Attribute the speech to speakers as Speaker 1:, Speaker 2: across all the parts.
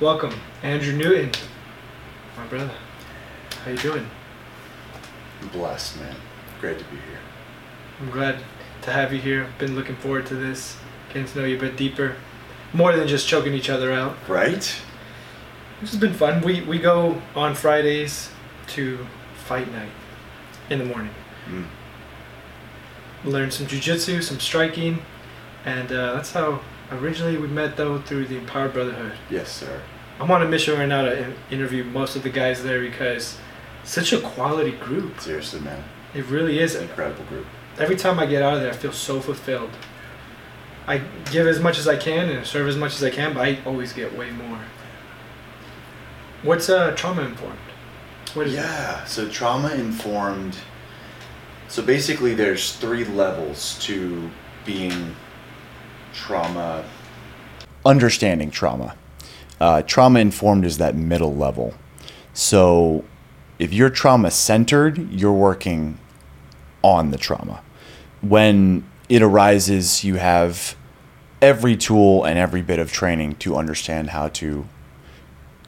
Speaker 1: welcome Andrew Newton, my brother. How you doing?
Speaker 2: Blessed, man. Great to be here.
Speaker 1: I'm glad to have you here. Been looking forward to this, getting to know you a bit deeper, more than just choking each other out.
Speaker 2: Right?
Speaker 1: This has been fun. We we go on Fridays to fight night in the morning.
Speaker 2: Mm.
Speaker 1: Learn some jujitsu, some striking, and uh, that's how originally we met though through the Empowered Brotherhood.
Speaker 2: Yes, sir.
Speaker 1: I'm on a mission right now to in- interview most of the guys there because such a quality group.
Speaker 2: Seriously, man.
Speaker 1: It really is.
Speaker 2: An incredible group.
Speaker 1: Every time I get out of there, I feel so fulfilled. I give as much as I can and serve as much as I can, but I always get way more. What's uh, trauma informed? What is it?
Speaker 2: Yeah. So trauma informed. So basically, there's three levels to being trauma. Understanding trauma. Uh, trauma informed is that middle level. So if you're trauma centered, you're working on the trauma. When it arises, you have every tool and every bit of training to understand how to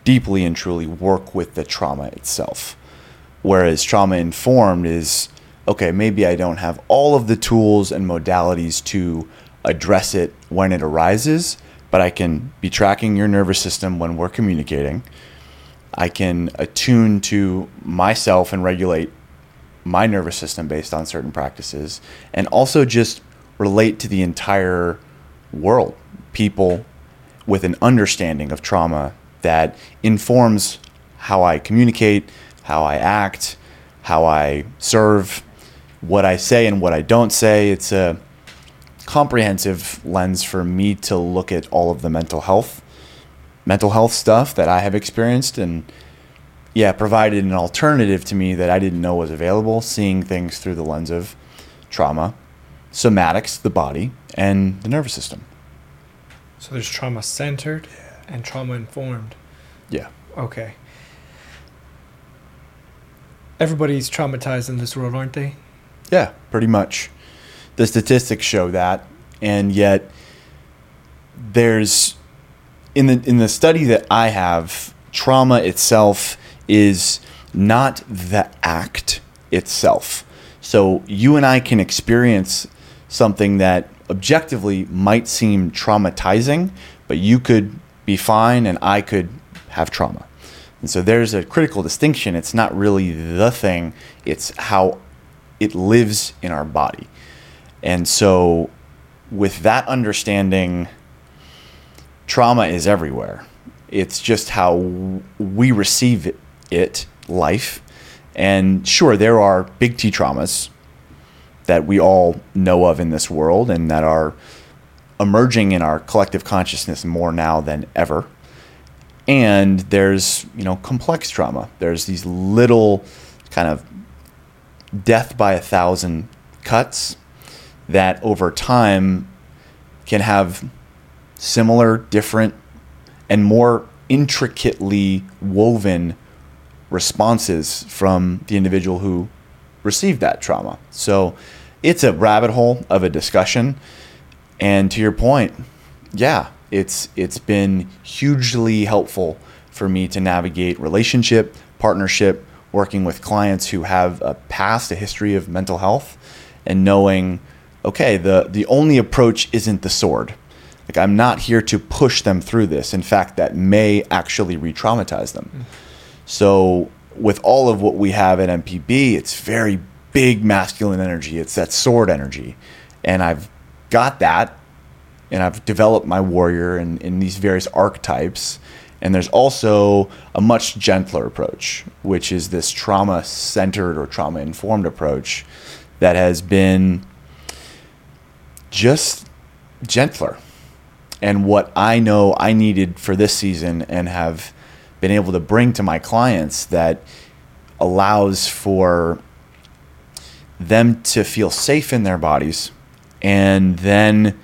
Speaker 2: deeply and truly work with the trauma itself. Whereas trauma informed is okay, maybe I don't have all of the tools and modalities to address it when it arises, but I can be tracking your nervous system when we're communicating. I can attune to myself and regulate my nervous system based on certain practices, and also just relate to the entire world, people with an understanding of trauma that informs how I communicate, how I act, how I serve, what I say and what I don't say. It's a comprehensive lens for me to look at all of the mental health mental health stuff that I have experienced and yeah, provided an alternative to me that I didn't know was available, seeing things through the lens of trauma, somatics, the body, and the nervous system.
Speaker 1: So there's trauma centered and trauma informed.
Speaker 2: Yeah.
Speaker 1: Okay. Everybody's traumatized in this world, aren't they?
Speaker 2: Yeah, pretty much. The statistics show that, and yet there's in the in the study that I have, trauma itself is not the act itself. So you and I can experience something that objectively might seem traumatizing, but you could be fine and I could have trauma. And so there's a critical distinction. It's not really the thing, it's how it lives in our body. And so, with that understanding, trauma is everywhere. It's just how we receive it, life. And sure, there are big T traumas that we all know of in this world and that are emerging in our collective consciousness more now than ever. And there's, you know, complex trauma. There's these little kind of death by a thousand cuts that over time can have similar, different, and more intricately woven responses from the individual who received that trauma. So it's a rabbit hole of a discussion. And to your point, yeah, it's it's been hugely helpful for me to navigate relationship, partnership, working with clients who have a past, a history of mental health, and knowing, okay, the the only approach isn't the sword. Like I'm not here to push them through this. In fact, that may actually re-traumatize them. Mm. So with all of what we have at MPB, it's very big masculine energy. It's that sword energy. And I've got that and I've developed my warrior in, in these various archetypes. And there's also a much gentler approach, which is this trauma centered or trauma informed approach that has been just gentler. And what I know I needed for this season and have been able to bring to my clients that allows for them to feel safe in their bodies and then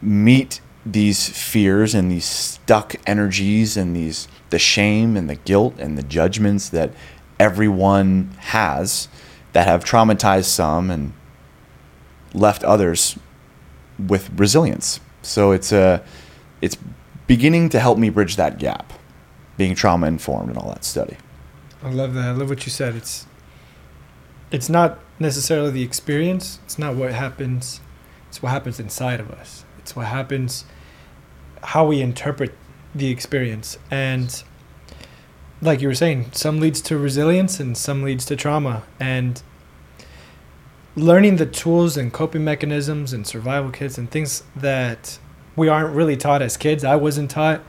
Speaker 2: meet these fears and these stuck energies and these the shame and the guilt and the judgments that everyone has that have traumatized some and left others with resilience. So it's a it's beginning to help me bridge that gap, being trauma informed and all that study.
Speaker 1: I love that. I love what you said. It's it's not necessarily the experience. It's not what happens. It's what happens inside of us. It's what happens how we interpret the experience. And like you were saying, some leads to resilience and some leads to trauma. And learning the tools and coping mechanisms and survival kits and things that we aren't really taught as kids, I wasn't taught,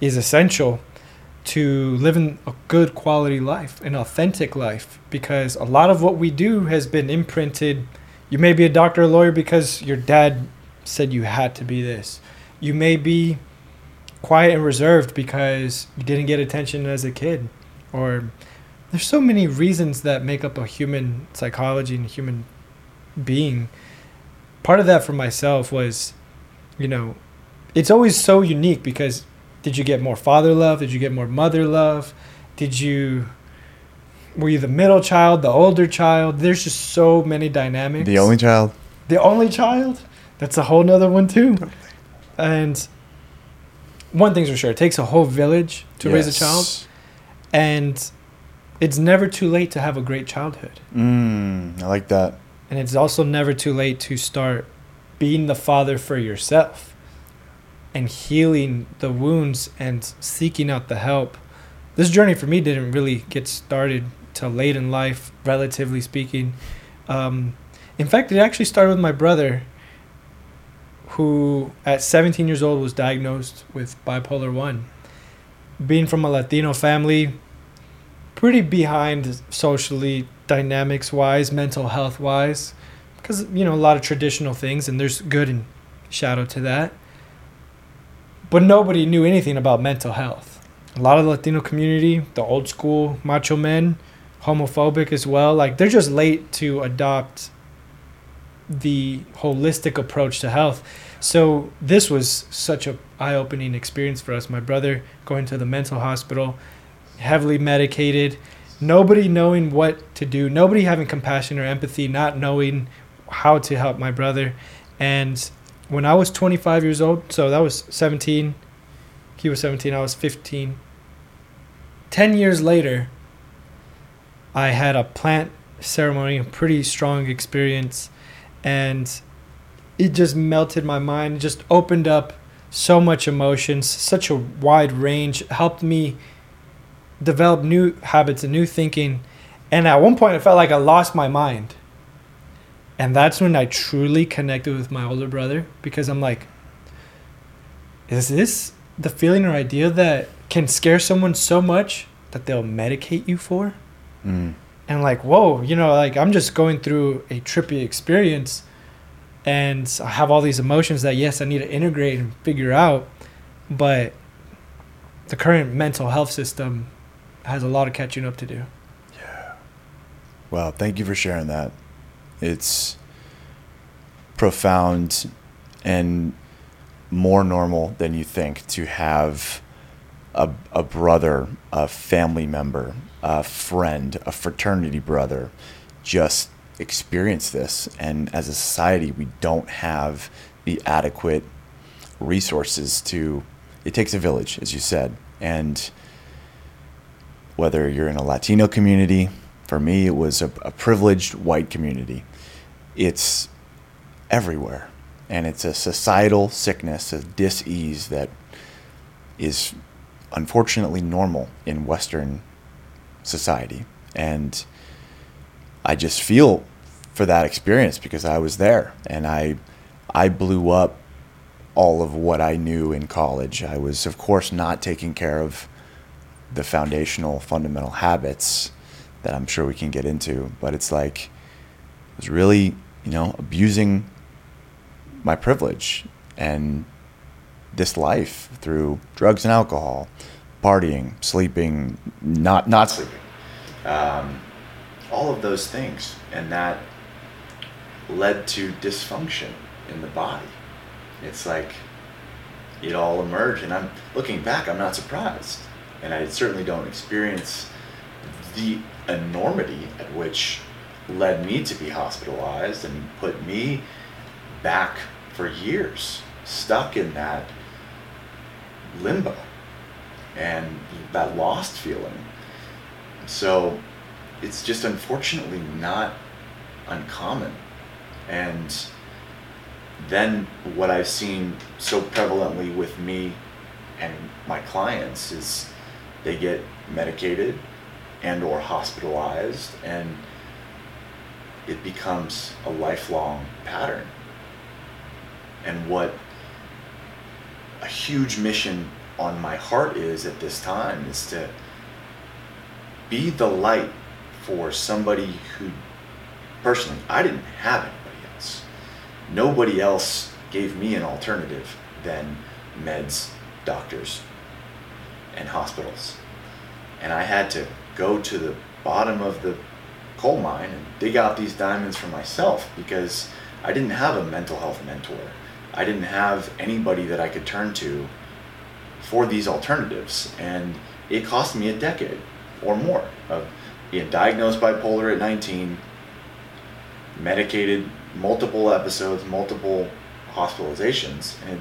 Speaker 1: is essential to living a good quality life, an authentic life, because a lot of what we do has been imprinted. You may be a doctor or lawyer because your dad said you had to be this. You may be quiet and reserved because you didn't get attention as a kid. Or there's so many reasons that make up a human psychology and human being. Part of that for myself was, you know, it's always so unique because did you get more father love? Did you get more mother love? Did you were you the middle child, the older child? There's just so many dynamics.
Speaker 2: The only child.
Speaker 1: The only child? That's a whole nother one too. And one thing's for sure, it takes a whole village to yes. raise a child. And it's never too late to have a great childhood.
Speaker 2: Mm, I like that.
Speaker 1: And it's also never too late to start being the father for yourself and healing the wounds and seeking out the help. This journey for me didn't really get started till late in life, relatively speaking. Um, in fact, it actually started with my brother, who at 17 years old was diagnosed with bipolar 1. Being from a Latino family, pretty behind socially, dynamics wise, mental health wise, because, you know, a lot of traditional things, and there's good and shadow to that but nobody knew anything about mental health. A lot of the Latino community, the old school macho men, homophobic as well. Like they're just late to adopt the holistic approach to health. So this was such a eye-opening experience for us. My brother going to the mental hospital, heavily medicated, nobody knowing what to do, nobody having compassion or empathy, not knowing how to help my brother. And when I was 25 years old, so that was 17, he was 17, I was 15. 10 years later, I had a plant ceremony, a pretty strong experience, and it just melted my mind, it just opened up so much emotions, such a wide range, helped me develop new habits and new thinking. And at one point, I felt like I lost my mind. And that's when I truly connected with my older brother because I'm like, is this the feeling or idea that can scare someone so much that they'll medicate you for? Mm. And like, whoa, you know, like I'm just going through a trippy experience and I have all these emotions that, yes, I need to integrate and figure out. But the current mental health system has a lot of catching up to do.
Speaker 2: Yeah. Well, thank you for sharing that it's profound and more normal than you think to have a, a brother, a family member, a friend, a fraternity brother just experience this. And as a society, we don't have the adequate resources to. It takes a village, as you said. And whether you're in a Latino community, for me, it was a, a privileged white community it's everywhere. And it's a societal sickness, a dis-ease that is unfortunately normal in Western society. And I just feel for that experience because I was there and I I blew up all of what I knew in college. I was of course not taking care of the foundational fundamental habits that I'm sure we can get into, but it's like it was really, you know, abusing my privilege and this life through drugs and alcohol, partying, sleeping, not not sleeping, um, all of those things, and that led to dysfunction in the body. It's like it all emerged, and I'm looking back. I'm not surprised, and I certainly don't experience the enormity at which led me to be hospitalized and put me back for years, stuck in that limbo and that lost feeling. So it's just unfortunately not uncommon. And then what I've seen so prevalently with me and my clients is they get medicated and or hospitalized and it becomes a lifelong pattern. And what a huge mission on my heart is at this time is to be the light for somebody who personally I didn't have anybody else. Nobody else gave me an alternative than meds, doctors, and hospitals. And I had to go to the bottom of the coal mine and dig out these diamonds for myself because I didn't have a mental health mentor. I didn't have anybody that I could turn to for these alternatives. And it cost me a decade or more of being diagnosed bipolar at 19, medicated, multiple episodes, multiple hospitalizations. And, it,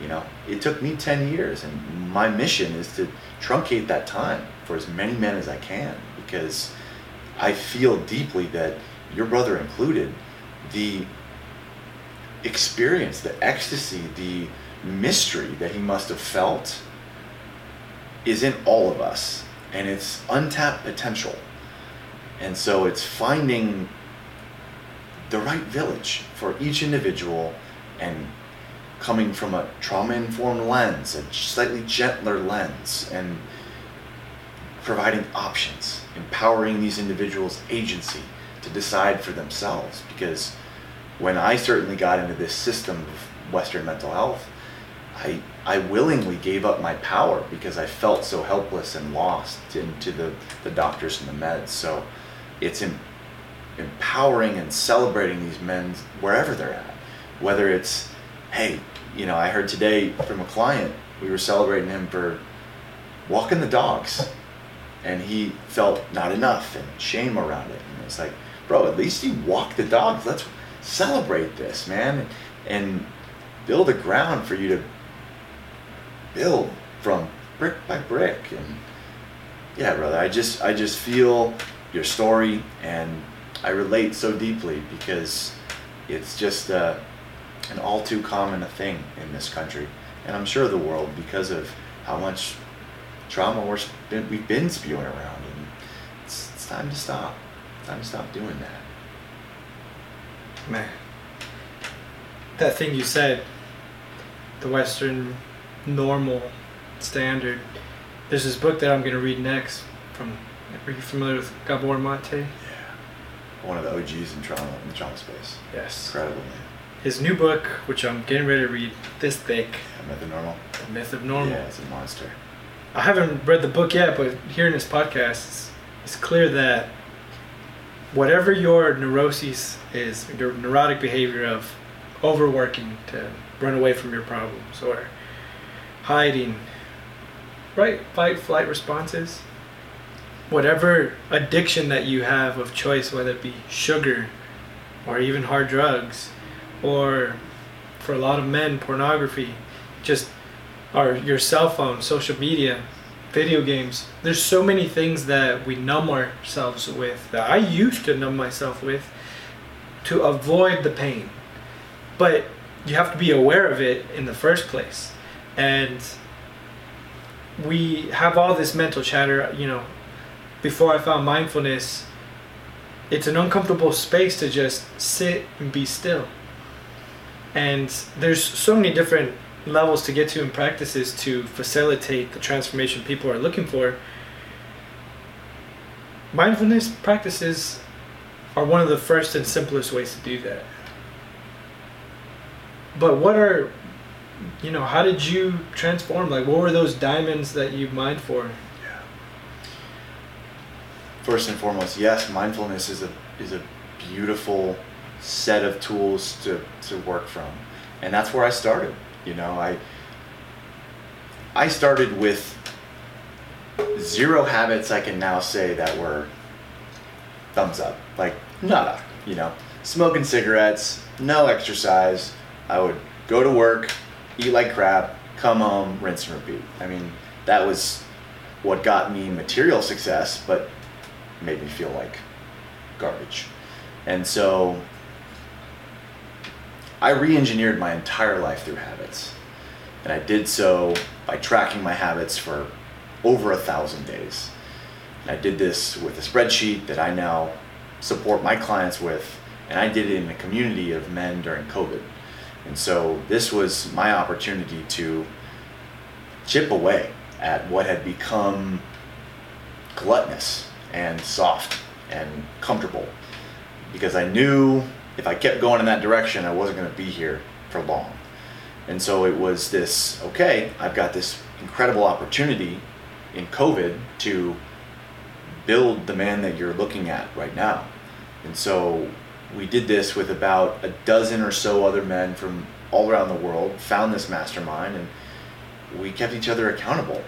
Speaker 2: you know, it took me 10 years. And my mission is to truncate that time for as many men as I can because I feel deeply that your brother included, the experience, the ecstasy, the mystery that he must have felt is in all of us and it's untapped potential. And so it's finding the right village for each individual and coming from a trauma informed lens, a slightly gentler lens, and providing options, empowering these individuals' agency to decide for themselves. Because when I certainly got into this system of Western mental health, I, I willingly gave up my power because I felt so helpless and lost into the, the doctors and the meds. So it's em- empowering and celebrating these men wherever they're at. Whether it's, hey, you know, I heard today from a client, we were celebrating him for walking the dogs. And he felt not enough and shame around it. And it's like, bro, at least you walk the dogs. Let's celebrate this, man. And build a ground for you to build from brick by brick and yeah brother i just i just feel your story and i relate so deeply because it's just uh, an all too common a thing in this country and i'm sure the world because of how much trauma we're, we've been spewing around and it's, it's time to stop it's time to stop doing that
Speaker 1: man that thing you said the western normal standard. There's this book that I'm going to read next from. Are you familiar with Gabor Mate?
Speaker 2: Yeah. One of the OGs in trauma in the trauma space.
Speaker 1: Yes.
Speaker 2: Incredible man.
Speaker 1: His new book, which I'm getting ready to read, this thick.
Speaker 2: Yeah, Myth of Normal.
Speaker 1: Myth of Normal.
Speaker 2: Yeah, it's a monster.
Speaker 1: I haven't read the book yet, but hearing this podcast, it's, it's clear that whatever your neuroses is, your neurotic behavior of overworking to run away from your problems or hiding, right? Fight, flight responses. Whatever addiction that you have of choice, whether it be sugar or even hard drugs, or for a lot of men, pornography, just or your cell phone, social media, video games. There's so many things that we numb ourselves with that I used to numb myself with to avoid the pain. But you have to be aware of it in the first place and we have all this mental chatter you know before i found mindfulness it's an uncomfortable space to just sit and be still and there's so many different levels to get to in practices to facilitate the transformation people are looking for mindfulness practices are one of the first and simplest ways to do that but what are you know, how did you transform? Like, what were those diamonds that you mined for?
Speaker 2: Yeah. First and foremost, yes, mindfulness is a is a beautiful set of tools to to work from, and that's where I started. You know, I I started with zero habits. I can now say that were thumbs up, like nada. You know, smoking cigarettes, no exercise. I would go to work, eat like crap, come home, rinse and repeat. I mean, that was what got me material success, but made me feel like garbage. And so I re engineered my entire life through habits. And I did so by tracking my habits for over a thousand days. And I did this with a spreadsheet that I now support my clients with, and I did it in a community of men during COVID. And so this was my opportunity to chip away at what had become gluttonous and soft and comfortable because I knew if I kept going in that direction, I wasn't going to be here for long. And so it was this okay, I've got this incredible opportunity in COVID to build the man that you're looking at right now. And so we did this with about a dozen or so other men from all around the world, found this mastermind, and we kept each other accountable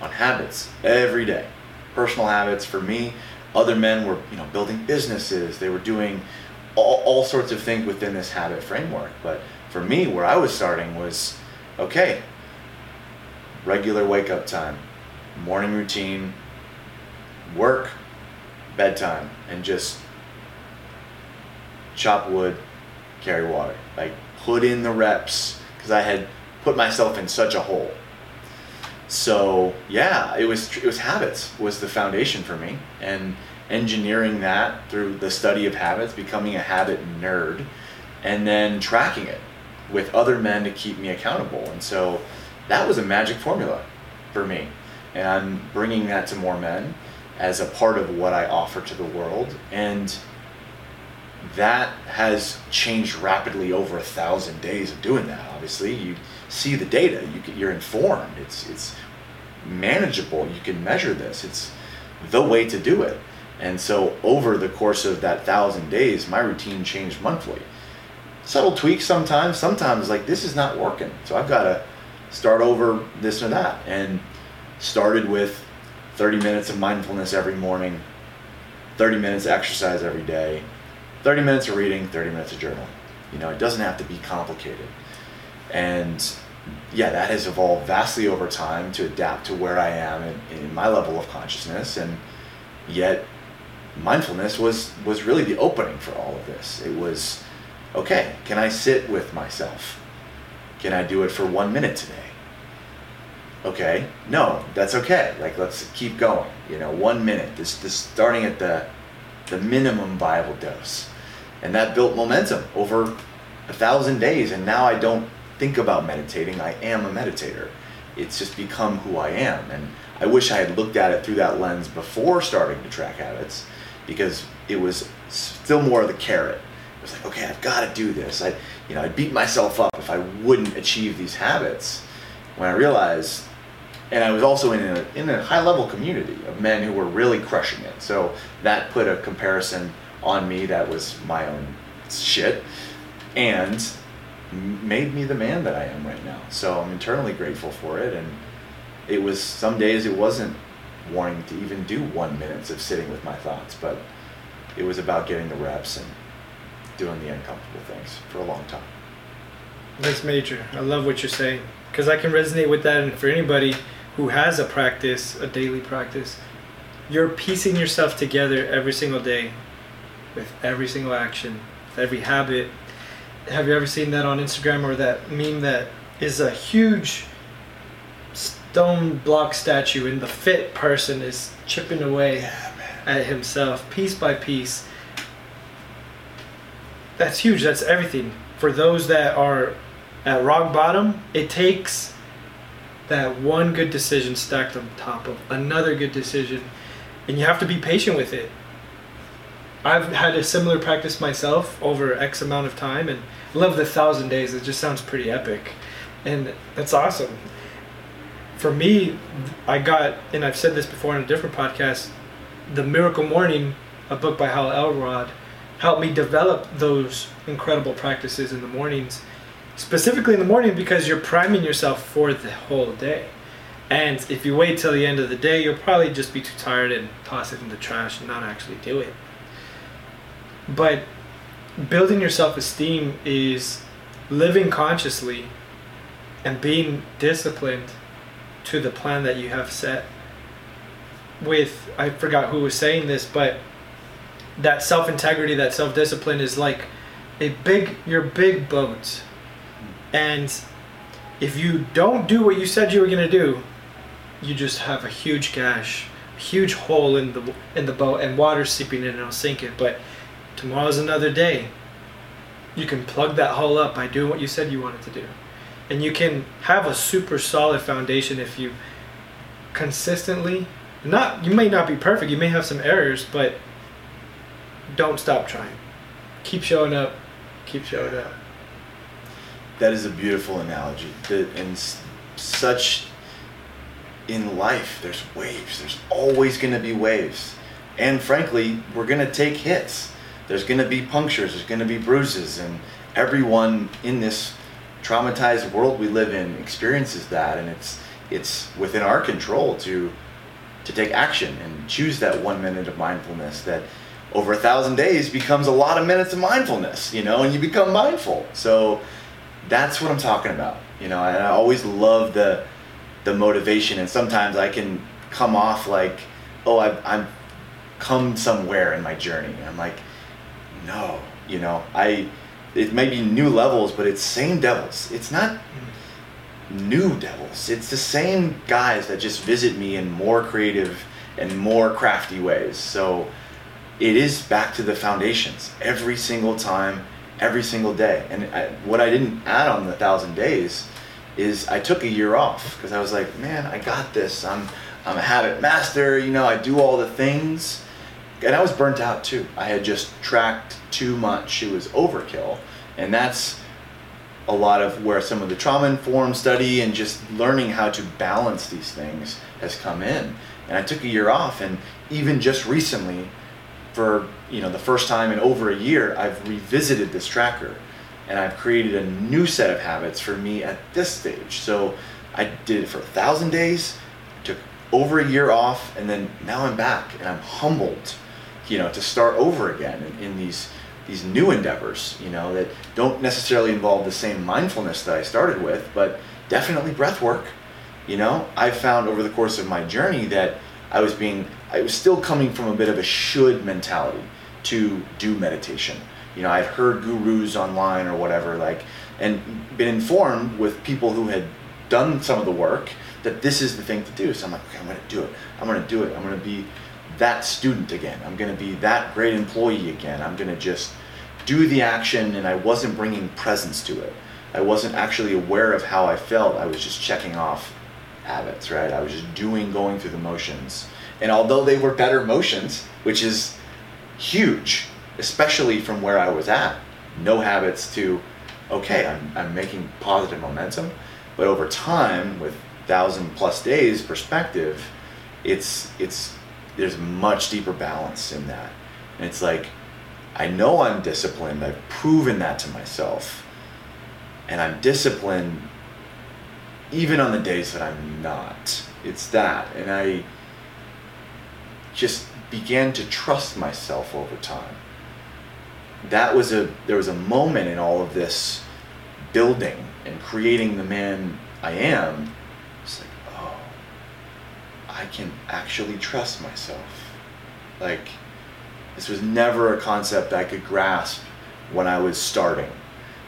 Speaker 2: on habits every day. Personal habits for me. Other men were, you know, building businesses. They were doing all, all sorts of things within this habit framework. But for me, where I was starting was, okay, regular wake up time, morning routine, work, bedtime, and just chop wood, carry water. Like put in the reps because I had put myself in such a hole. So yeah, it was it was habits was the foundation for me, and engineering that through the study of habits, becoming a habit nerd, and then tracking it with other men to keep me accountable. And so that was a magic formula for me, and I'm bringing that to more men as a part of what I offer to the world, and that has changed rapidly over a thousand days of doing that. Obviously, you see the data, you you're informed. It's it's manageable. You can measure this. It's the way to do it. And so over the course of that thousand days, my routine changed monthly. Subtle tweaks sometimes. Sometimes like this is not working, so I've got to start over this or that. And started with 30 minutes of mindfulness every morning, 30 minutes of exercise every day, 30 minutes of reading, 30 minutes of journaling. You know, it doesn't have to be complicated. And yeah, that has evolved vastly over time to adapt to where I am in, in my level of consciousness. And yet, mindfulness was, was really the opening for all of this. It was, okay, can I sit with myself? Can I do it for one minute today? Okay, no, that's okay. Like, let's keep going. You know, one minute, this, this starting at the, the minimum viable dose. And that built momentum over a thousand days. And now I don't think about meditating. I am a meditator. It's just become who I am. And I wish I had looked at it through that lens before starting to track habits because it was still more of the carrot. It was like, okay, I've got to do this. I, you know, I'd beat myself up if I wouldn't achieve these habits. When I realized, and I was also in a, in a high level community of men who were really crushing it. So that put a comparison on me that was my own shit. And made me the man that I am right now. So I'm internally grateful for it. And it was some days it wasn't wanting to even do one minutes of sitting with my thoughts, but it was about getting the reps and doing the uncomfortable things for a long time.
Speaker 1: That's major. I love what you're saying because I can resonate with that. And for anybody who has a practice, a daily practice, you're piecing yourself together every single day with every single action, every habit, have you ever seen that on Instagram or that meme that is a huge stone block statue and the fit person is chipping away yeah, at himself piece by piece. That's huge. That's everything. For those that are at rock bottom, it takes that one good decision stacked on top of another good decision, and you have to be patient with it. I've had a similar practice myself over X amount of time, and love the thousand days. It just sounds pretty epic, and that's awesome. For me, I got, and I've said this before in a different podcast, the Miracle Morning, a book by Hal Elrod, helped me develop those incredible practices in the mornings, specifically in the morning because you're priming yourself for the whole day. And if you wait till the end of the day, you'll probably just be too tired and toss it in the trash and not actually do it. But building your self esteem is living consciously and being disciplined to the plan that you have set with I forgot who was saying this, but that self integrity, that self discipline is like a big your big boat. And if you don't do what you said you were gonna do, you just have a huge gash, a huge hole in the in the boat, and water seeping in and it'll sink it. But tomorrow's another day. You can plug that hole up by doing what you said you wanted to do, and you can have a super solid foundation if you consistently. Not you may not be perfect. You may have some errors, but don't stop trying. Keep showing up. Keep showing up.
Speaker 2: That is a beautiful analogy. In such in life, there's waves. There's always going to be waves, and frankly, we're going to take hits. There's going to be punctures. There's going to be bruises, and everyone in this traumatized world we live in experiences that, and it's it's within our control to to take action and choose that one minute of mindfulness that over a thousand days becomes a lot of minutes of mindfulness, you know, and you become mindful. So that's what I'm talking about, you know. And I always love the the motivation, and sometimes I can come off like, oh, I've I'm come somewhere in my journey. I'm like, no, you know, I it may be new levels, but it's same devils. It's not new devils. It's the same guys that just visit me in more creative and more crafty ways. So it is back to the foundations every single time, every single day. And I, what I didn't add on the thousand days is I took a year off because I was like, man, I got this. I'm I'm a habit master. You know, I do all the things, and I was burnt out too. I had just tracked too much. It was overkill, and that's a lot of where some of the trauma informed study and just learning how to balance these things has come in. And I took a year off, and even just recently, for you know the first time in over a year, I've revisited this tracker, and I've created a new set of habits for me at this stage. So I did it for a thousand days, took over a year off, and then now I'm back, and I'm humbled, you know, to start over again in, in these these new endeavors, you know, that don't necessarily involve the same mindfulness that I started with, but definitely breath work. You know, I found over the course of my journey that I was being, I was still coming from a bit of a should mentality to do meditation. You know, I'd heard gurus online or whatever, like, and been informed with people who had done some of the work that this is the thing to do. So I'm like, okay, I'm to do it. I'm to do it. I'm to be that student again. I'm going to be that great employee again. I'm going to just do the action, and I wasn't bringing presence to it. I wasn't actually aware of how I felt. I was just checking off habits, right? I was just doing, going through the motions. And although they were better motions, which is huge, especially from where I was at, no habits to, okay, I'm, I'm making positive momentum. But over time, with thousand plus days perspective, it's it's there's much deeper balance in that. And it's like, I know I'm disciplined. I've proven that to myself. And I'm disciplined even on the days that I'm not. It's that. And I just began to trust myself over time. That was a there was a moment in all of this building and creating the man I am. I can actually trust myself. Like this was never a concept I could grasp when I was starting,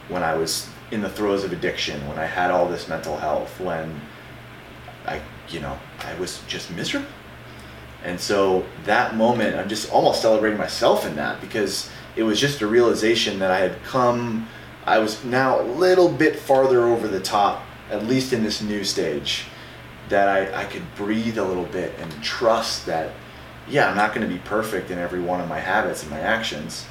Speaker 2: when I was in the throes of addiction, when I had all this mental health, when I, you know, I was just miserable. And so that moment, I'm just almost celebrating myself in that because it was just a realization that I had come, I was now a little bit farther over the top, at least in this new stage, that I, I could breathe a little bit and trust that yeah, I'm not going to be perfect in every one of my habits and my actions.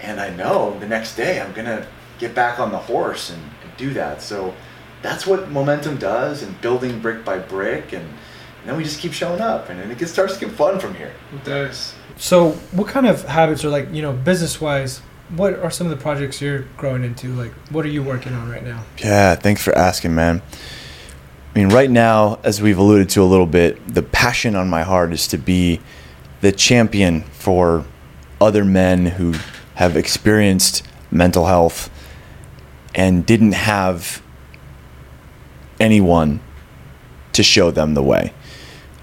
Speaker 2: And I know the next day I'm going to get back on the horse and, and, do that. So that's what momentum does and building brick by brick. And, and then we just keep showing up and, and it gets, starts to get fun from here.
Speaker 1: It does. So, what kind of habits are like, you know, business wise? What are some of the projects you're growing into? Like, what are you working on right now?
Speaker 2: Yeah, thanks for asking, man. I mean, right now, as we've alluded to a little bit, the passion on my heart is to be the champion for other men who have experienced mental health and didn't have anyone to show them the way.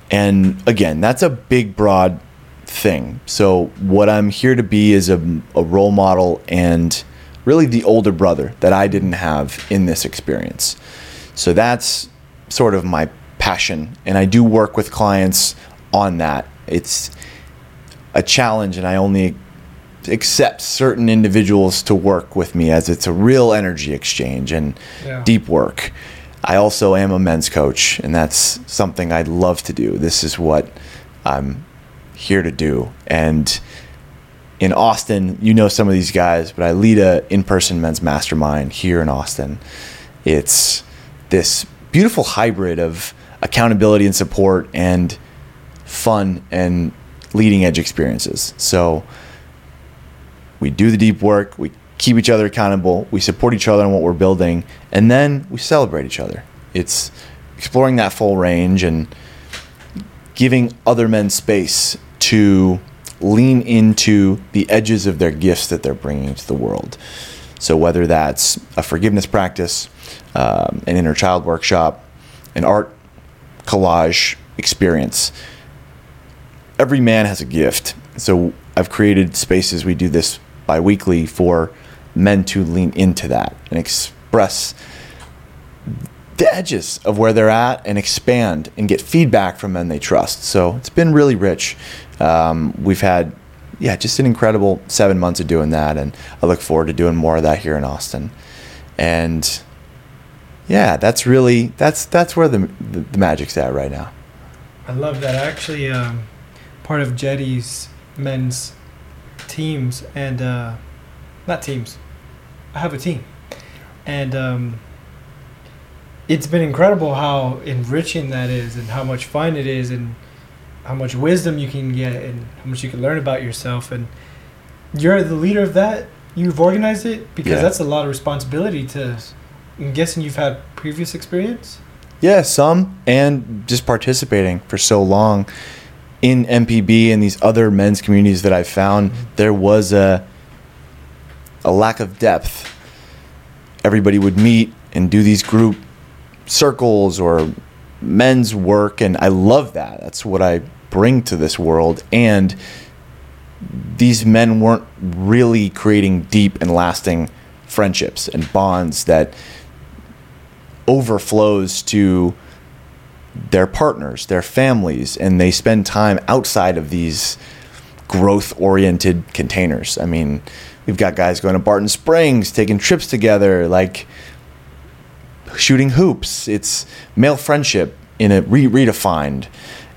Speaker 2: And again, that's a big, broad thing. So, what I'm here to be is a, a role model and really the older brother that I didn't have in this experience. So, that's sort of my passion. And I do work with clients on that. It's a challenge, and I only accept certain individuals to work with me as it's a real energy exchange and
Speaker 1: Yeah.
Speaker 2: deep work. I also am a men's coach, and that's something I'd love to do. This is what I'm here to do. And in Austin, you know some of these guys, but I lead a in-person men's mastermind here in Austin. It's this beautiful hybrid of accountability and support and fun and leading edge experiences. So we do the deep work, we keep each other accountable, we support each other on what we're building, and then we celebrate each other. It's exploring that full range and giving other men space to lean into the edges of their gifts that they're bringing to the world. So, whether that's a forgiveness practice, um, an inner child workshop, an art collage experience, every man has a gift. So, I've created spaces, we do this bi weekly for men to lean into that and express the edges of where they're at and expand and get feedback from men they trust. So it's been really rich. Um, we've had, yeah, just an incredible seven months of doing that, and I look forward to doing more of that here in Austin. And yeah, that's really that's that's where the the, the magic's at right now.
Speaker 1: I love that. I actually, um, part of Jetty's men's teams and uh, not teams. I have a team, and um, it's been incredible how enriching that is, and how much fun it is, and how much wisdom you can get, and how much you can learn about yourself. And you're the leader of that. You've organized it because
Speaker 2: Yeah.
Speaker 1: that's a lot of responsibility to. I'm guessing you've had previous experience.
Speaker 2: Yeah, some, and just participating for so long in MPB and these other men's communities that I found, there was a a lack of depth. Everybody would meet and do these group circles or men's work, and I love that. That's what I bring to this world. And these men weren't really creating deep and lasting friendships and bonds that overflows to their partners, their families, and they spend time outside of these growth oriented containers. I mean, we've got guys going to Barton Springs, taking trips together, like shooting hoops. It's male friendship in a re- redefined.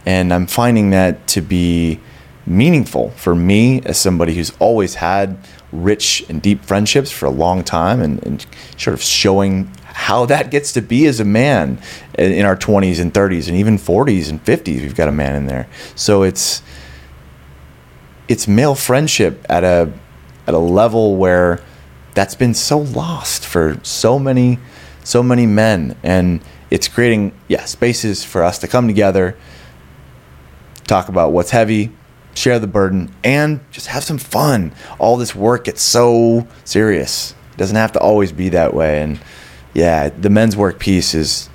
Speaker 2: And I'm finding that to be meaningful for me as somebody who's always had rich and deep friendships for a long time and, and sort of showing how that gets to be as a man in our 20s and 30s and even 40s and 50s we've got a man in there. So it's it's male friendship at a at a level where that's been so lost for so many so many men. And it's creating yeah spaces for us to come together talk about what's heavy share the burden and just have some fun. All this work gets so serious. It doesn't have to always be that way. And yeah the men's work piece is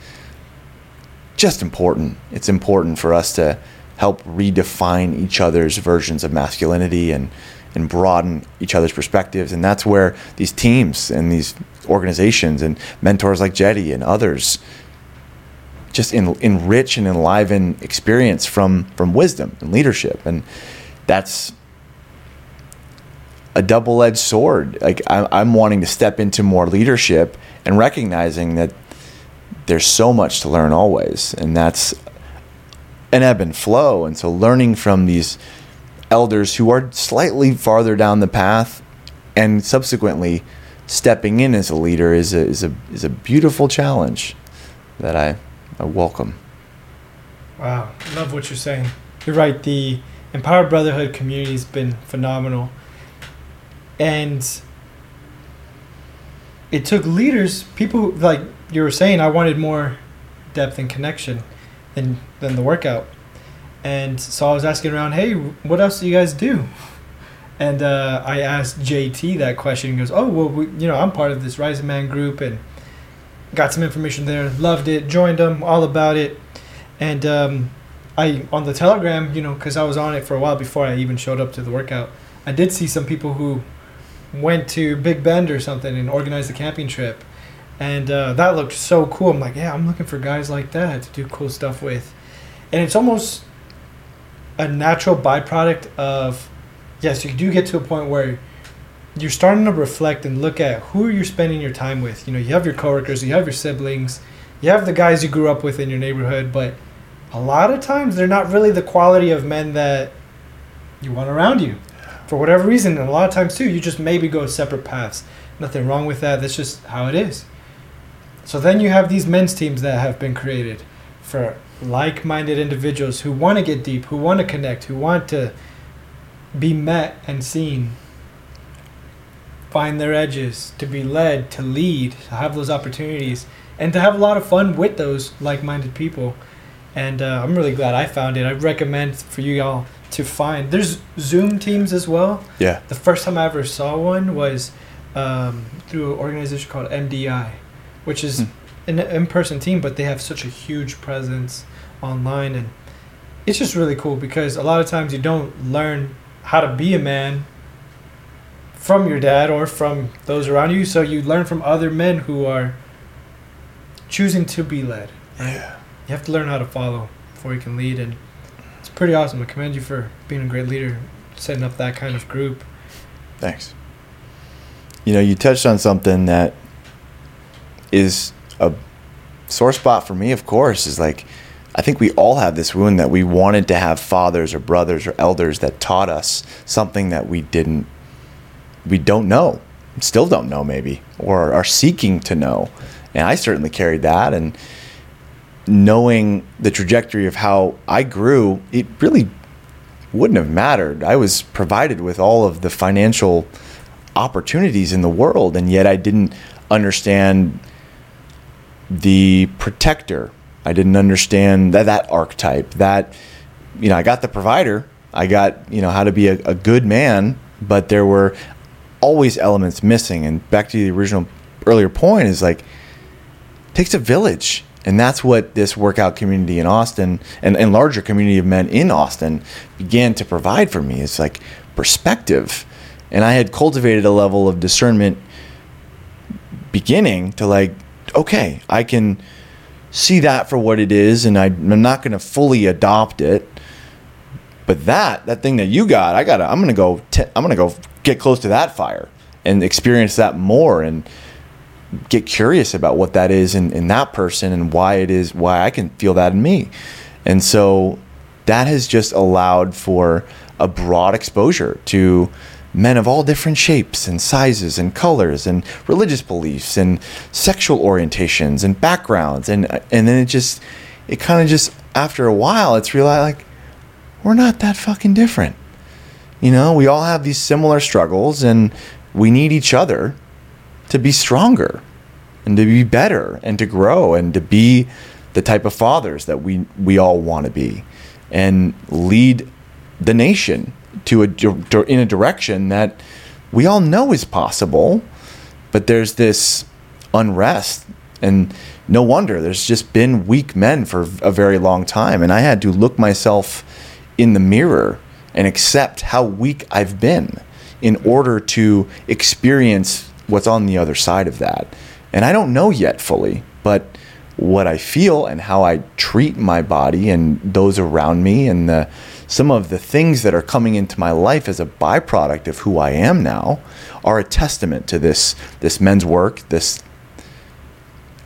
Speaker 2: just important. It's important for us to help redefine each other's versions of masculinity and and broaden each other's perspectives. And that's where these teams and these organizations and mentors like Jetty and others just en- enrich and enliven experience from from wisdom and leadership. And that's a double-edged sword. Like I, i'm wanting to step into more leadership and recognizing that there's so much to learn always and that's an ebb and flow and so learning from these elders who are slightly farther down the path and subsequently stepping in as a leader is a, is a, is a beautiful challenge that I, I welcome.
Speaker 1: Wow, love what you're saying. You're right. The Empowered Brotherhood community has been phenomenal, and it took leaders, people like you were saying. I wanted more depth and connection than than the workout, and so I was asking around, hey, what else do you guys do? And uh, I asked JT that question. He goes, oh well, we, you know, I'm part of this Rising Man group, and got some information there, loved it, joined them, all about it, and um, I on the Telegram, you know, because I was on it for a while before I even showed up to the workout. I did see some people who went to Big Bend or something and organized a camping trip, and uh, that looked so cool. I'm like, yeah, I'm looking for guys like that to do cool stuff with, and it's almost a natural byproduct of yes, you do get to a point where you're starting to reflect and look at who you're spending your time with. You know, you have your coworkers, you have your siblings, you have the guys you grew up with in your neighborhood, but a lot of times they're not really the quality of men that you want around you for whatever reason. And a lot of times too, you just maybe go separate paths. Nothing wrong with that. That's just how it is. So then you have these men's teams that have been created for like-minded individuals who want to get deep, who want to connect, who want to be met and seen, find their edges, to be led, to lead, to have those opportunities, and to have a lot of fun with those like-minded people and uh, I'm really glad I found it. I recommend for you all to find. There's Zoom teams as well.
Speaker 2: Yeah.
Speaker 1: The first time I ever saw one was um, through an organization called MDI, which is hmm. an in-person team, but they have such a huge presence online, and it's just really cool because a lot of times you don't learn how to be a man from your dad or from those around you, so you learn from other men who are choosing to be led.
Speaker 2: Right? Yeah
Speaker 1: you have to learn how to follow before you can lead, and pretty awesome. I commend you for being a great leader, setting up that kind of group.
Speaker 2: Thanks. You know, you touched on something that is a sore spot for me, of course, is like I think we all have this wound that we wanted to have fathers or brothers or elders that taught us something that we didn't, we don't know, still don't know maybe, or are seeking to know. And I certainly carried that. And knowing the trajectory of how I grew, it really wouldn't have mattered. I was provided with all of the financial opportunities in the world, and yet I didn't understand the protector. I didn't understand that, that archetype. That, you know, I got the provider, I got, you know, how to be a, a good man, but there were always elements missing. And back to the original earlier point is like, takes a village and that's what this workout community in Austin and, and larger community of men in Austin began to provide for me. It's like perspective. And I had cultivated a level of discernment beginning to like, okay, I can see that for what it is, and I, am not going to fully adopt it. But that, that thing that you got, I gotta, I'm gonna go, i I'm gonna go get close to that fire and experience that more. And get curious about what that is in, in that person and why it is why I can feel that in me. And so that has just allowed for a broad exposure to men of all different shapes and sizes and colors and religious beliefs and sexual orientations and backgrounds and and then it just it kind of just after a while it's realized like we're not that fucking different. You know, we all have these similar struggles and we need each other to be stronger and to be better and to grow and to be the type of fathers that we we all want to be and lead the nation to a in a direction that we all know is possible but there's this unrest and no wonder. There's just been weak men for a very long time and I had to look myself in the mirror and accept how weak I've been in order to experience what's on the other side of that. And I don't know yet fully, but what I feel and how I treat my body and those around me and the some of the things that are coming into my life as a byproduct of who I am now are a testament to this this men's work, this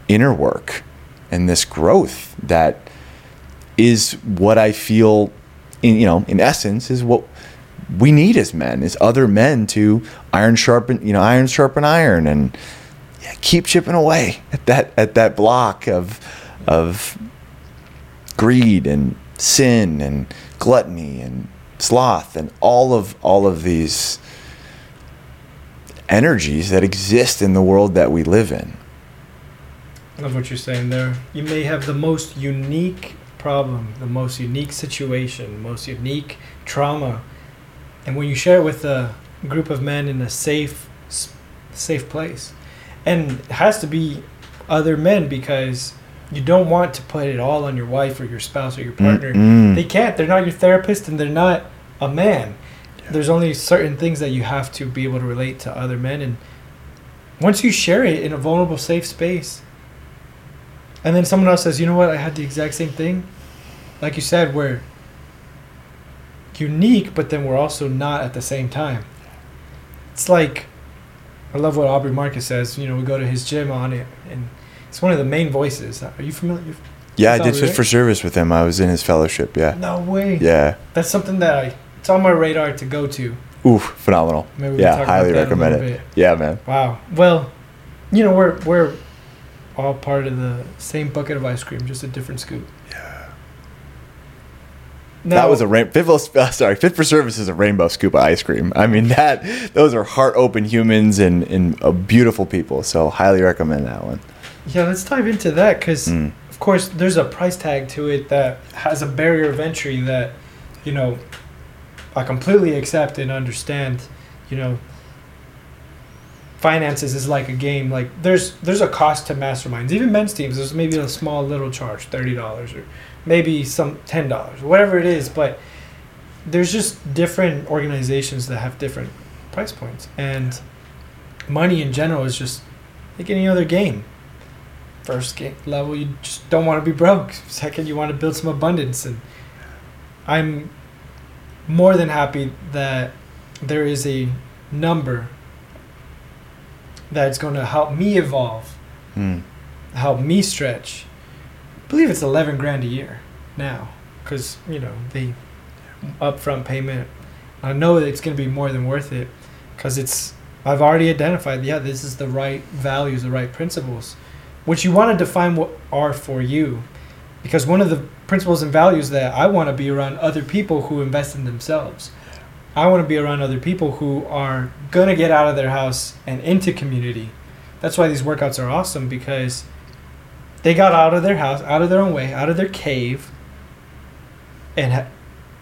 Speaker 2: inner work and this growth that is what I feel in you know in essence is what we need as men is other men to iron sharpen you know iron sharpen iron and yeah, keep chipping away at that at that block of of greed and sin and gluttony and sloth and all of all of these energies that exist in the world that we live in.
Speaker 1: I love what you're saying there. You may have the most unique problem, the most unique situation, most unique trauma and when you share it with a group of men in a safe safe place and it has to be other men because you don't want to put it all on your wife or your spouse or your partner.
Speaker 2: Mm-mm.
Speaker 1: They can't. They're not your therapist and they're not a man. There's only certain things that you have to be able to relate to other men and once you share it in a vulnerable safe space and then someone else says, "You know what? I had the exact same thing." Like you said, we're unique, but then we're also not at the same time. It's like I love what Aubrey Marcus says. You know, we go to his gym Onnit, and it's one of the main voices. Are you familiar?
Speaker 2: Yeah, I did fit
Speaker 1: right?
Speaker 2: for service with him. I was in his fellowship. Yeah.
Speaker 1: No way.
Speaker 2: Yeah.
Speaker 1: That's something that I. It's on my radar to go to.
Speaker 2: Oof, phenomenal.
Speaker 1: Maybe we
Speaker 2: Yeah,
Speaker 1: can talk
Speaker 2: highly recommend it.
Speaker 1: bit.
Speaker 2: Yeah, man.
Speaker 1: Wow. Well, you know, we're we're all part of the same bucket of ice cream, just a different scoop.
Speaker 2: Yeah.
Speaker 1: Now,
Speaker 2: that was a rain. Fit for, uh, sorry, fit for service is a rainbow scoop of ice cream. I mean that those are heart open humans and and uh, beautiful people. So highly recommend that one.
Speaker 1: yeah. Let's dive into that because,
Speaker 2: Mm.
Speaker 1: of course, there's a price tag to it that has a barrier of entry that, you know, I completely accept and understand. You know, finances is like a game. Like there's there's a cost to masterminds. Even men's teams, there's maybe a small little charge, thirty dollars or maybe some ten dollars, whatever it is. But there's just different organizations that have different price points, and money in general is just like any other game. First game level, you just don't want to be broke. Second, you want to build some abundance, and I'm more than happy that there is a number that's going to help me evolve,
Speaker 2: Mm.
Speaker 1: help me stretch. I believe it's 11 grand a year now because, you know, the upfront payment, I know it's going to be more than worth it because it's, I've already identified, yeah, this is the right values, the right principles, which you want to define what are for you. Because one of the principles and values that I want to be around other people who invest in themselves. I want to be around other people who are going to get out of their house and into community. That's why these workouts are awesome because they got out of their house, out of their own way, out of their cave, and ha-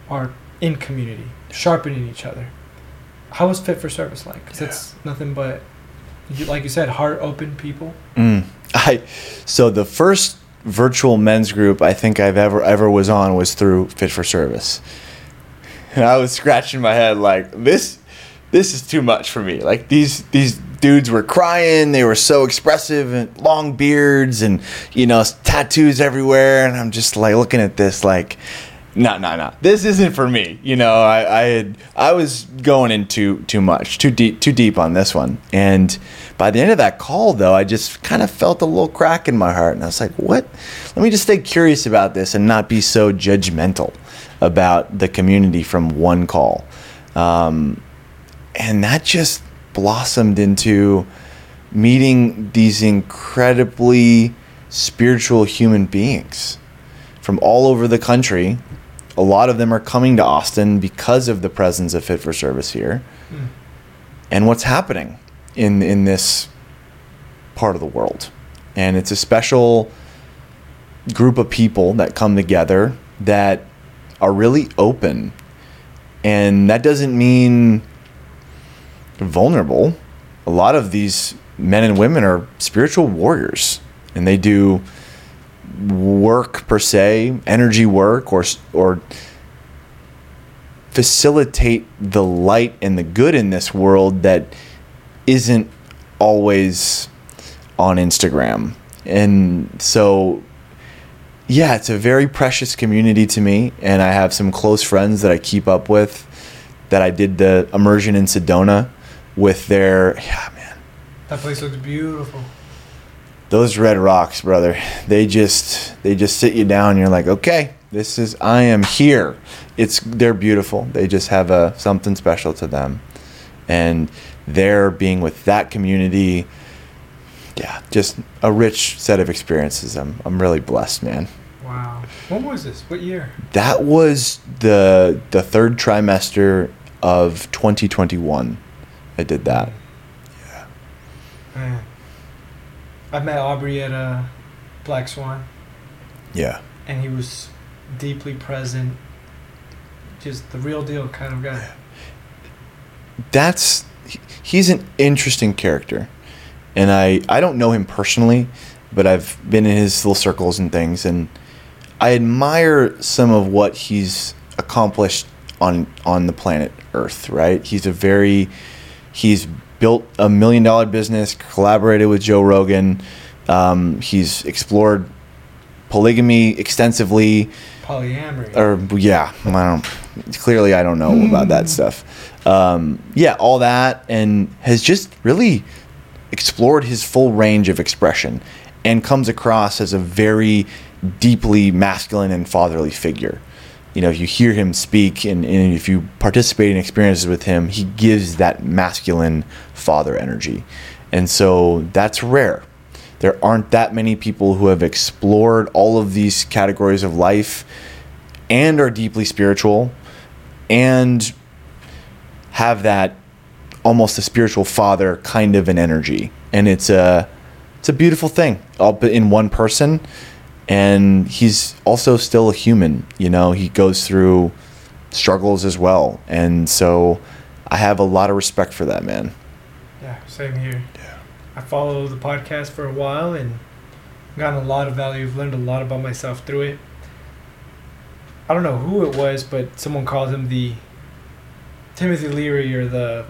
Speaker 1: are in community, sharpening each other. How was Fit for Service like? 'Cause it's nothing but, like you said, heart open people.
Speaker 2: Mm. I so the first virtual men's group I think I've ever ever was on was through Fit for Service. And I was scratching my head like this this is too much for me. Like these these dudes were crying, they were so expressive and long beards and you know tattoos everywhere and I'm just like looking at this like no, no, no. This isn't for me. You know, I, I had I was going in too too much, too deep, too deep on this one. And by the end of that call, though, I just kind of felt a little crack in my heart, and I was like, "What? Let me just stay curious about this and not be so judgmental about the community from one call." Um, and that just blossomed into meeting these incredibly spiritual human beings from all over the country. A lot of them are coming to Austin because of the presence of Fit for Service here
Speaker 1: Mm.
Speaker 2: and what's happening in in this part of the world. And it's a special group of people that come together that are really open. And that doesn't mean vulnerable. A lot of these men and women are spiritual warriors and they do work per se, energy work, or or facilitate the light and the good in this world that isn't always on Instagram. And so, yeah, it's a very precious community to me, and I have some close friends that I keep up with. That I did the immersion in Sedona with their yeah man
Speaker 1: That place looks beautiful.
Speaker 2: those red rocks brother they just they just sit you down and you're like okay this is i am here it's they're beautiful they just have a something special to them and they're being with that community yeah just a rich set of experiences i'm i'm really blessed man
Speaker 1: Wow. When was this? What year?
Speaker 2: that was the the third trimester of 2021 i did that
Speaker 1: Man. I met Aubrey at uh, Black Swan,
Speaker 2: yeah
Speaker 1: and he was deeply present. Just the real deal kind of guy.
Speaker 2: that's he's an interesting character and i i don't know him personally but I've been in his little circles and things, and I admire some of what he's accomplished on on the planet Earth. Right? He's a very he's built a million dollar business, collaborated with Joe Rogan. Um, he's explored polygamy extensively.
Speaker 1: Polyamory.
Speaker 2: Or yeah, I don't. Clearly, I don't know about that stuff. Um, yeah, all that, and has just really explored his full range of expression, and comes across as a very deeply masculine and fatherly figure. You know, if you hear him speak and, and if you participate in experiences with him, he gives that masculine father energy. And so that's rare. There aren't that many people who have explored all of these categories of life and are deeply spiritual and have that almost a spiritual father kind of an energy. And it's a it's a beautiful thing all in one person and he's also still a human you know he goes through struggles as well. And so i have a lot of respect for that man.
Speaker 1: Yeah same here. Yeah. I follow the podcast for a while and gotten a lot of value. I've learned a lot about myself through it. I don't know who it was but someone called him the timothy leary or the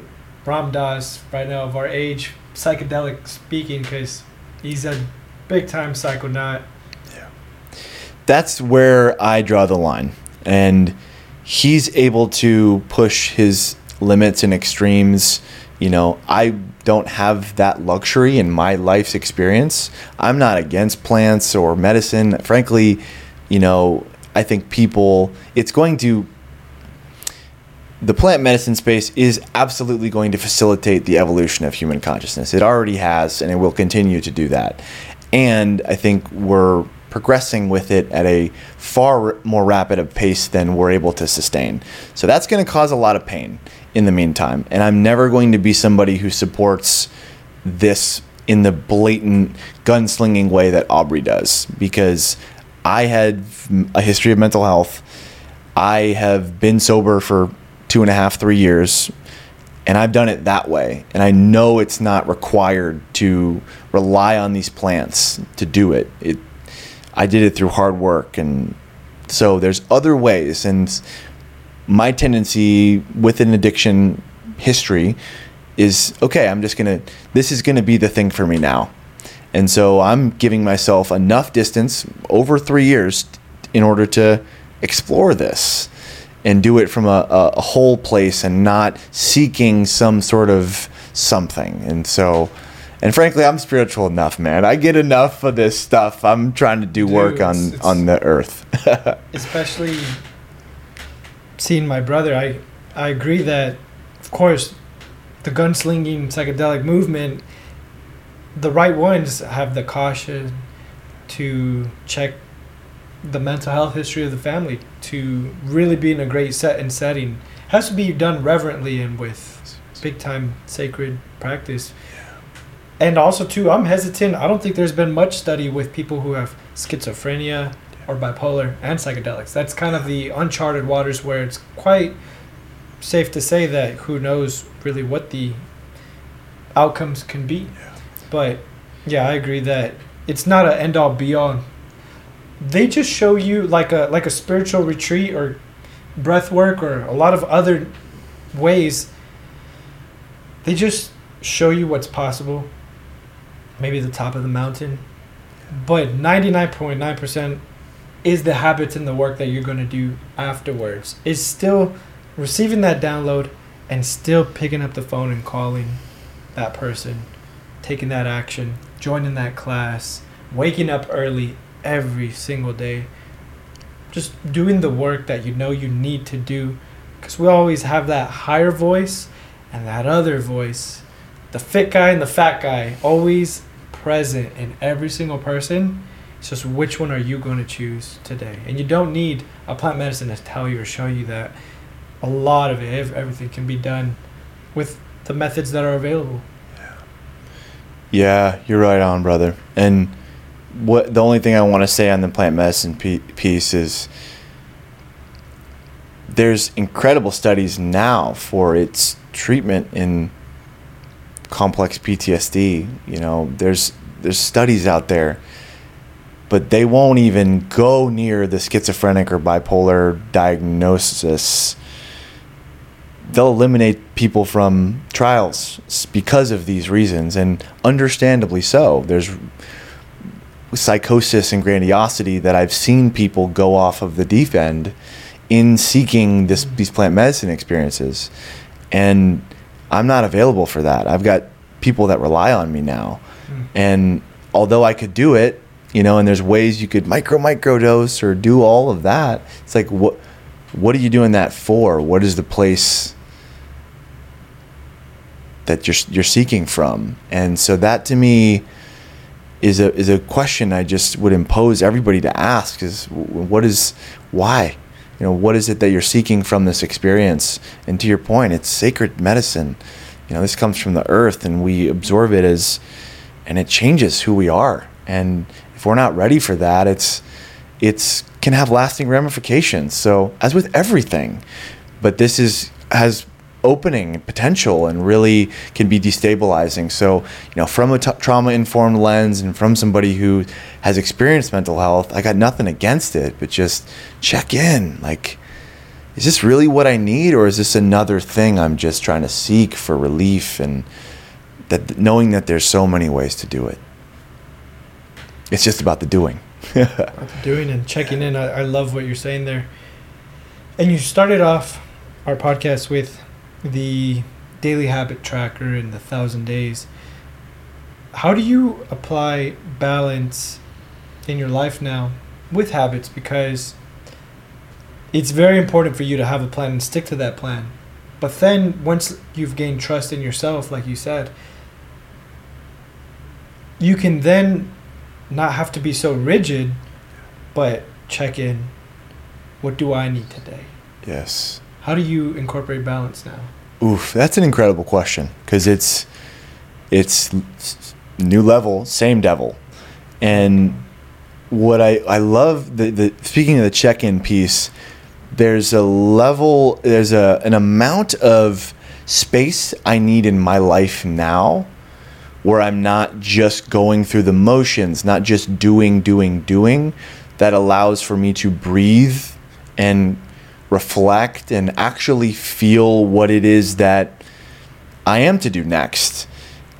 Speaker 1: ram dass right now of our age psychedelic speaking because he's a big time psychonaut
Speaker 2: that's where I draw the line. And he's able to push his limits and extremes. You know, I don't have that luxury in my life's experience. I'm not against plants or medicine. Frankly, you know, I think people, it's going to, the plant medicine space is absolutely going to facilitate the evolution of human consciousness. It already has, and it will continue to do that. And I think we're progressing with it at a far more rapid a pace than we're able to sustain. So that's going to cause a lot of pain in the meantime. And I'm never going to be somebody who supports this in the blatant gunslinging way that Aubrey does because I had a history of mental health. I have been sober for two and a half, three years, and I've done it that way. And I know it's not required to rely on these plants to do it. It I did it through hard work. And so there's other ways. And my tendency with an addiction history is okay, I'm just going to, this is going to be the thing for me now. And so I'm giving myself enough distance over three years in order to explore this and do it from a, a, whole place and not seeking some sort of something. And so and frankly, I'm spiritual enough, man. I get enough of this stuff. I'm trying to do Dude, work on it's, on the earth.
Speaker 1: especially seeing my brother, I I agree that, of course, the gunslinging psychedelic movement, the right ones have the caution to check the mental health history of the family to really be in a great set and setting. It has to be done reverently and with big time sacred practice and also too i'm hesitant. I don't think there's been much study with people who have schizophrenia or bipolar and psychedelics. That's kind of the uncharted waters where it's quite safe to say that who knows really what the outcomes can be. Yeah. but yeah i agree that it's not an end all be all they just show you like a like a spiritual retreat or breath work or a lot of other ways. They just show you what's possible maybe the top of the mountain. But 99.9% is the habits and the work that you're going to do afterwards. Is still receiving that download and still picking up the phone and calling that person, taking that action, joining that class, waking up early every single day. Just doing the work that you know you need to do because we always have that higher voice and that other voice. The fit guy and the fat guy always present in every single person. It's just which one are you going to choose today? And you don't need a plant medicine to tell you or show you that. A lot of it, everything can be done with the methods that are available.
Speaker 2: Yeah, yeah you're right on, brother. And what the only thing I want to say on the plant medicine piece is there's incredible studies now for its treatment in complex PTSD. You know, there's there's studies out there, but they won't even go near the schizophrenic or bipolar diagnosis. They'll eliminate people from trials because of these reasons, and understandably so. There's psychosis and grandiosity that I've seen people go off of the deep end in seeking this these plant medicine experiences, and I'm not available for that. I've got people that rely on me now, hmm. and although I could do it, you know, and there's ways you could micro micro dose or do all of that. It's like what what are you doing that for? What is the place that you're you're seeking from? And so that to me is a is a question I just would impose everybody to ask is what is why you know what is it that you're seeking from this experience? And to your point it's sacred medicine. You know this comes from the earth and we absorb it as and it changes who we are. And if we're not ready for that it's it's can have lasting ramifications. So as with everything but this is has opening potential and really can be destabilizing so you know from a t- trauma informed lens and from somebody who has experienced mental health i got nothing against it but just check in like is this really what i need or is this another thing i'm just trying to seek for relief and that knowing that there's so many ways to do it it's just about the doing
Speaker 1: doing and checking in. I, I love what you're saying there. And you started off our podcast with the daily habit tracker and the thousand days. How do you apply balance in your life now with habits? Because it's very important for you to have a plan and stick to that plan. But then once you've gained trust in yourself, like you said, you can then not have to be so rigid, but check in. What do I need today?
Speaker 2: yes
Speaker 1: How do you incorporate balance now?
Speaker 2: Oof, that's an incredible question because it's it's new level, same devil, and what I I love the the speaking of the check in piece, there's a level, there's a an amount of space I need in my life now where I'm not just going through the motions, not just doing, doing, doing, that allows for me to breathe and reflect and actually feel what it is that I am to do next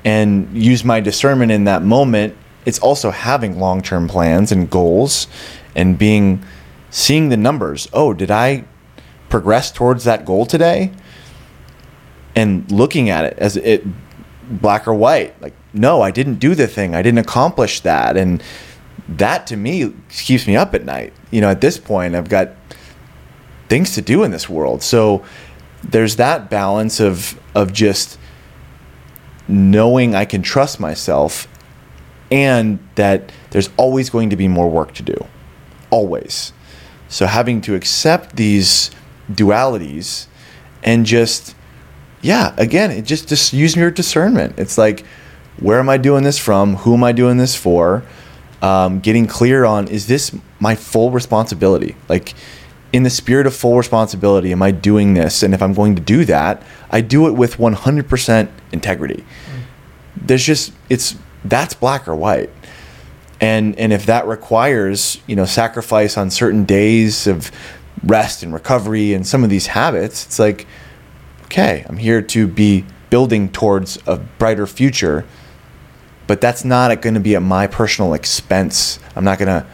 Speaker 2: and use my discernment in that moment. It's also having long term plans and goals and being seeing the numbers. Oh, did I progress towards that goal today? And looking at it as it black or white. Like, no, I didn't do the thing. I didn't accomplish that. And that to me keeps me up at night. You know, at this point, I've got things to do in this world. So there's that balance of of just knowing I can trust myself and that there's always going to be more work to do. Always. So having to accept these dualities and just yeah, again, it just just use your discernment. It's like where am I doing this from? Who am I doing this for? Um, getting clear on is this my full responsibility? Like in the spirit of full responsibility, am I doing this? And if I'm going to do that, I do it with 100% integrity. There's just it's that's black or white. And and if that requires, you know, sacrifice on certain days of rest and recovery and some of these habits, it's like okay, I'm here to be building towards a brighter future, but that's not going to be at my personal expense. I'm not going to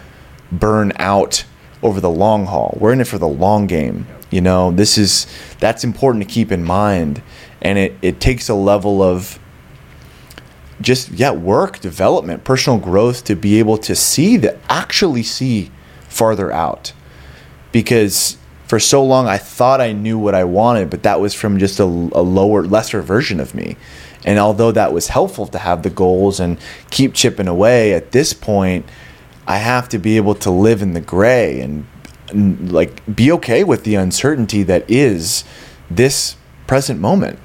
Speaker 2: burn out over the long haul. We're in it for the long game. You know, this is that's important to keep in mind, and it it takes a level of just yeah work development personal growth to be able to see that actually see farther out because for so long I thought I knew what I wanted, but that was from just a, a, lower, lesser version of me. And although that was helpful to have the goals and keep chipping away, at this point, I have to be able to live in the gray and, and like be okay with the uncertainty that is this present moment.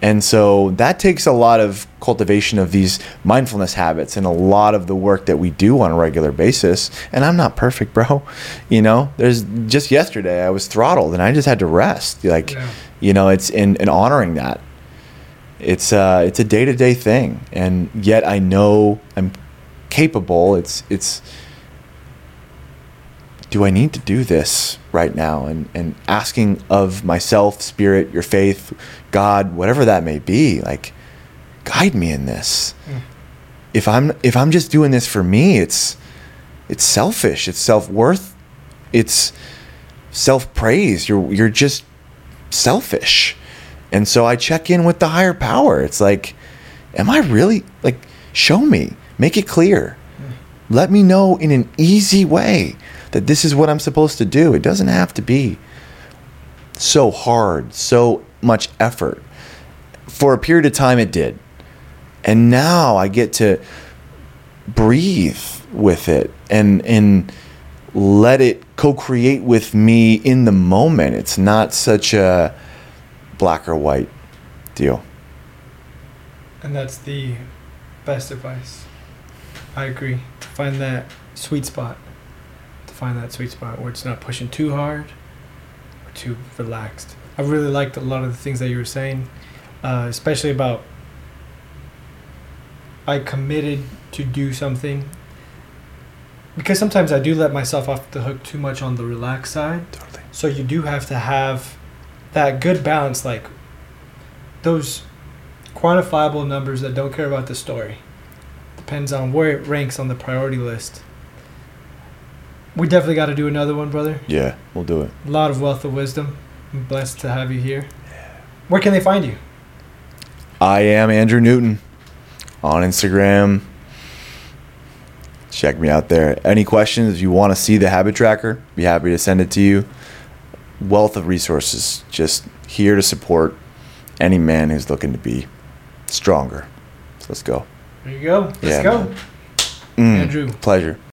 Speaker 2: And so that takes a lot of cultivation of these mindfulness habits and a lot of the work that we do on a regular basis. And I'm not perfect, bro. You know, there's just yesterday I was throttled and I just had to rest. Like,
Speaker 1: Yeah.
Speaker 2: you know, it's in, in honoring that. It's uh it's a day to day thing. And yet I know I'm capable. It's it's do I need to do this right now? And and asking of myself, spirit, your faith, God, whatever that may be, like guide me in this.
Speaker 1: Mm.
Speaker 2: If I'm if I'm just doing this for me, it's it's selfish. It's self worth. It's self praise. You're you're just selfish. And so I check in with the higher power. It's like, am I really like show me, make it clear. Let me know in an easy way that this is what I'm supposed to do. It doesn't have to be so hard, so much effort. For a period of time it did. And now I get to breathe with it and and let it co-create with me in the moment. It's not such a black or white deal.
Speaker 1: And that's the best advice. I agree. Find that sweet spot. Find that sweet spot where it's not pushing too hard or too relaxed. I really liked a lot of the things that you were saying, uh, especially about I committed to do something. Because sometimes I do let myself off the hook too much on the relaxed side.
Speaker 2: Totally.
Speaker 1: So you do have to have that good balance, like those quantifiable numbers that don't care about the story. Depends on where it ranks on the priority list. We definitely got to do another one, brother.
Speaker 2: Yeah, we'll do it.
Speaker 1: A lot of wealth of wisdom. I'm blessed to have you here. Where can they find you?
Speaker 2: I am Andrew Newton on Instagram. Check me out there. Any questions? If you want to see the habit tracker, be happy to send it to you. Wealth of resources. Just here to support any man who's looking to be stronger. So let's go.
Speaker 1: There you go. Let's
Speaker 2: Yeah,
Speaker 1: go.
Speaker 2: Mm,
Speaker 1: Andrew.
Speaker 2: Pleasure.